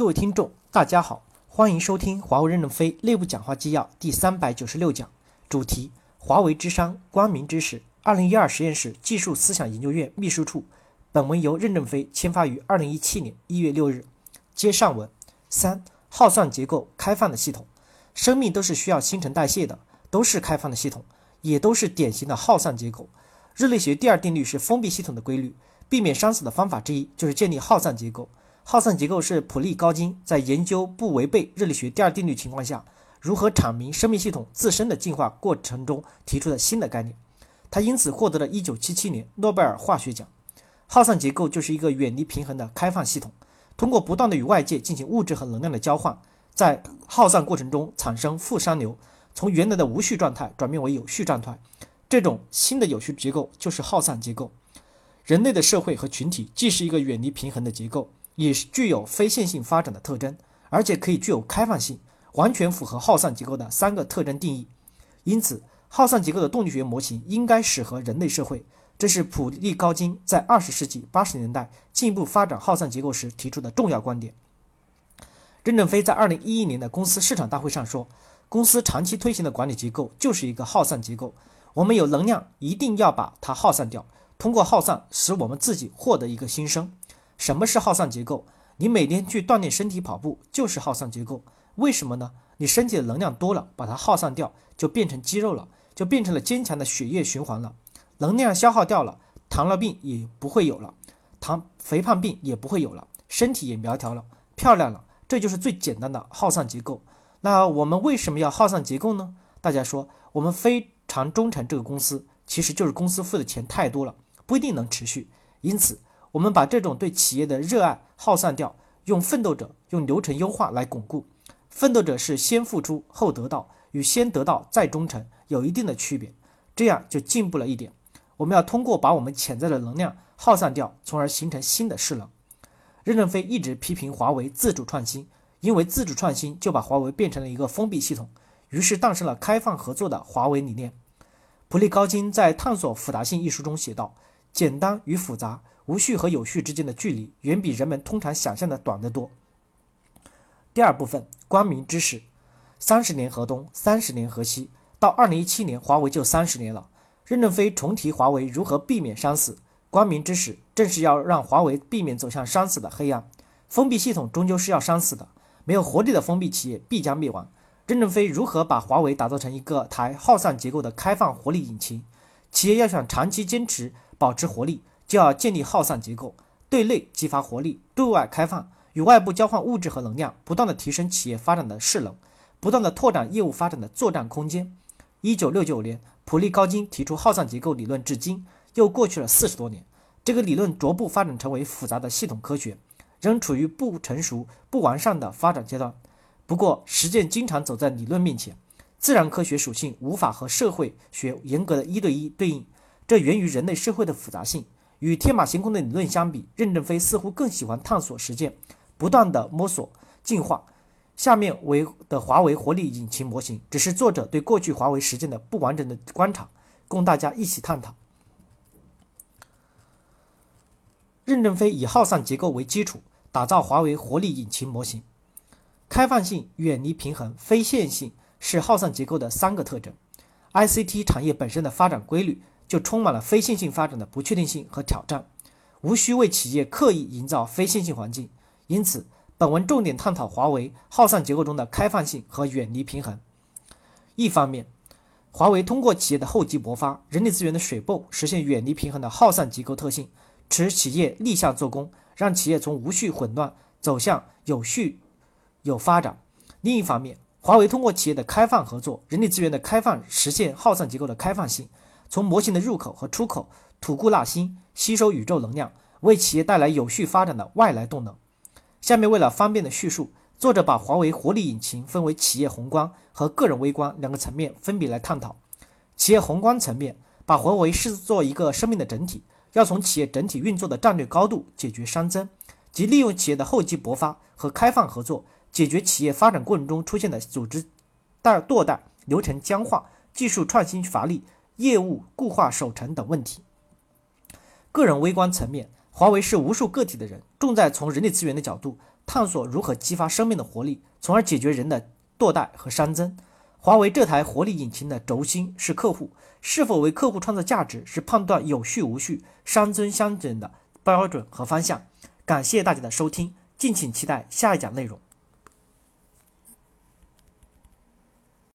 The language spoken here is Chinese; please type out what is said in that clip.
各位听众，大家好，欢迎收听华为任正非内部讲话纪要第三百九十六讲，主题：华为之商，光明之始。二零一二实验室技术思想研究院秘书处。本文由任正非签发于二零一七年一月六日。接上文三：耗散结构开放的系统，生命都是需要新陈代谢的，都是开放的系统，也都是典型的耗散结构。热力学第二定律是封闭系统的规律，避免伤死的方法之一就是建立耗散结构。耗散结构是普利高金在研究不违背热力学第二定律情况下，如何阐明生命系统自身的进化过程中提出的新的概念。他因此获得了一九七七年诺贝尔化学奖。耗散结构就是一个远离平衡的开放系统，通过不断的与外界进行物质和能量的交换，在耗散过程中产生负熵流，从原来的无序状态转变为有序状态。这种新的有序结构就是耗散结构。人类的社会和群体既是一个远离平衡的结构。也是具有非线性发展的特征，而且可以具有开放性，完全符合耗散结构的三个特征定义。因此，耗散结构的动力学模型应该适合人类社会。这是普利高金在二十世纪八十年代进一步发展耗散结构时提出的重要观点。任正非在二零一一年的公司市场大会上说：“公司长期推行的管理结构就是一个耗散结构。我们有能量，一定要把它耗散掉，通过耗散使我们自己获得一个新生。”什么是耗散结构？你每天去锻炼身体跑步就是耗散结构。为什么呢？你身体的能量多了，把它耗散掉，就变成肌肉了，就变成了坚强的血液循环了。能量消耗掉了，糖尿病也不会有了，糖肥胖病也不会有了，身体也苗条了，漂亮了。这就是最简单的耗散结构。那我们为什么要耗散结构呢？大家说，我们非常忠诚这个公司，其实就是公司付的钱太多了，不一定能持续，因此。我们把这种对企业的热爱耗散掉，用奋斗者用流程优化来巩固。奋斗者是先付出后得到，与先得到再忠诚有一定的区别，这样就进步了一点。我们要通过把我们潜在的能量耗散掉，从而形成新的势能。任正非一直批评华为自主创新，因为自主创新就把华为变成了一个封闭系统，于是诞生了开放合作的华为理念。普利高金在《探索复杂性》一书中写道：“简单与复杂。”无序和有序之间的距离远比人们通常想象的短得多。第二部分，光明之始，三十年河东，三十年河西，到二零一七年，华为就三十年了。任正非重提华为如何避免伤死，光明之始正是要让华为避免走向伤死的黑暗。封闭系统终究是要伤死的，没有活力的封闭企业必将灭亡。任正非如何把华为打造成一个台耗散结构的开放活力引擎？企业要想长期坚持保持活力。就要建立耗散结构，对内激发活力，对外开放，与外部交换物质和能量，不断的提升企业发展的势能，不断的拓展业务发展的作战空间。一九六九年，普利高金提出耗散结构理论，至今又过去了四十多年，这个理论逐步发展成为复杂的系统科学，仍处于不成熟、不完善的发展阶段。不过，实践经常走在理论面前，自然科学属性无法和社会学严格的一对一对应，这源于人类社会的复杂性。与天马行空的理论相比，任正非似乎更喜欢探索实践，不断的摸索进化。下面为的华为活力引擎模型，只是作者对过去华为实践的不完整的观察，供大家一起探讨。任正非以耗散结构为基础，打造华为活力引擎模型。开放性、远离平衡、非线性是耗散结构的三个特征。ICT 产业本身的发展规律。就充满了非线性发展的不确定性和挑战，无需为企业刻意营造非线性环境。因此，本文重点探讨华为耗散结构中的开放性和远离平衡。一方面，华为通过企业的厚积薄发、人力资源的水泵，实现远离平衡的耗散结构特性，使企业逆向做工，让企业从无序混乱走向有序有发展。另一方面，华为通过企业的开放合作、人力资源的开放，实现耗散结构的开放性。从模型的入口和出口吐故纳新，吸收宇宙能量，为企业带来有序发展的外来动能。下面为了方便的叙述，作者把华为活力引擎分为企业宏观和个人微观两个层面，分别来探讨。企业宏观层面，把华为视作一个生命的整体，要从企业整体运作的战略高度解决熵增，即利用企业的厚积薄发和开放合作，解决企业发展过程中出现的组织代堕代、流程僵化、技术创新乏力。业务固化守成等问题。个人微观层面，华为是无数个体的人，重在从人力资源的角度探索如何激发生命的活力，从而解决人的惰怠和熵增。华为这台活力引擎的轴心是客户，是否为客户创造价值，是判断有序无序、熵增相减的标准和方向。感谢大家的收听，敬请期待下一讲内容。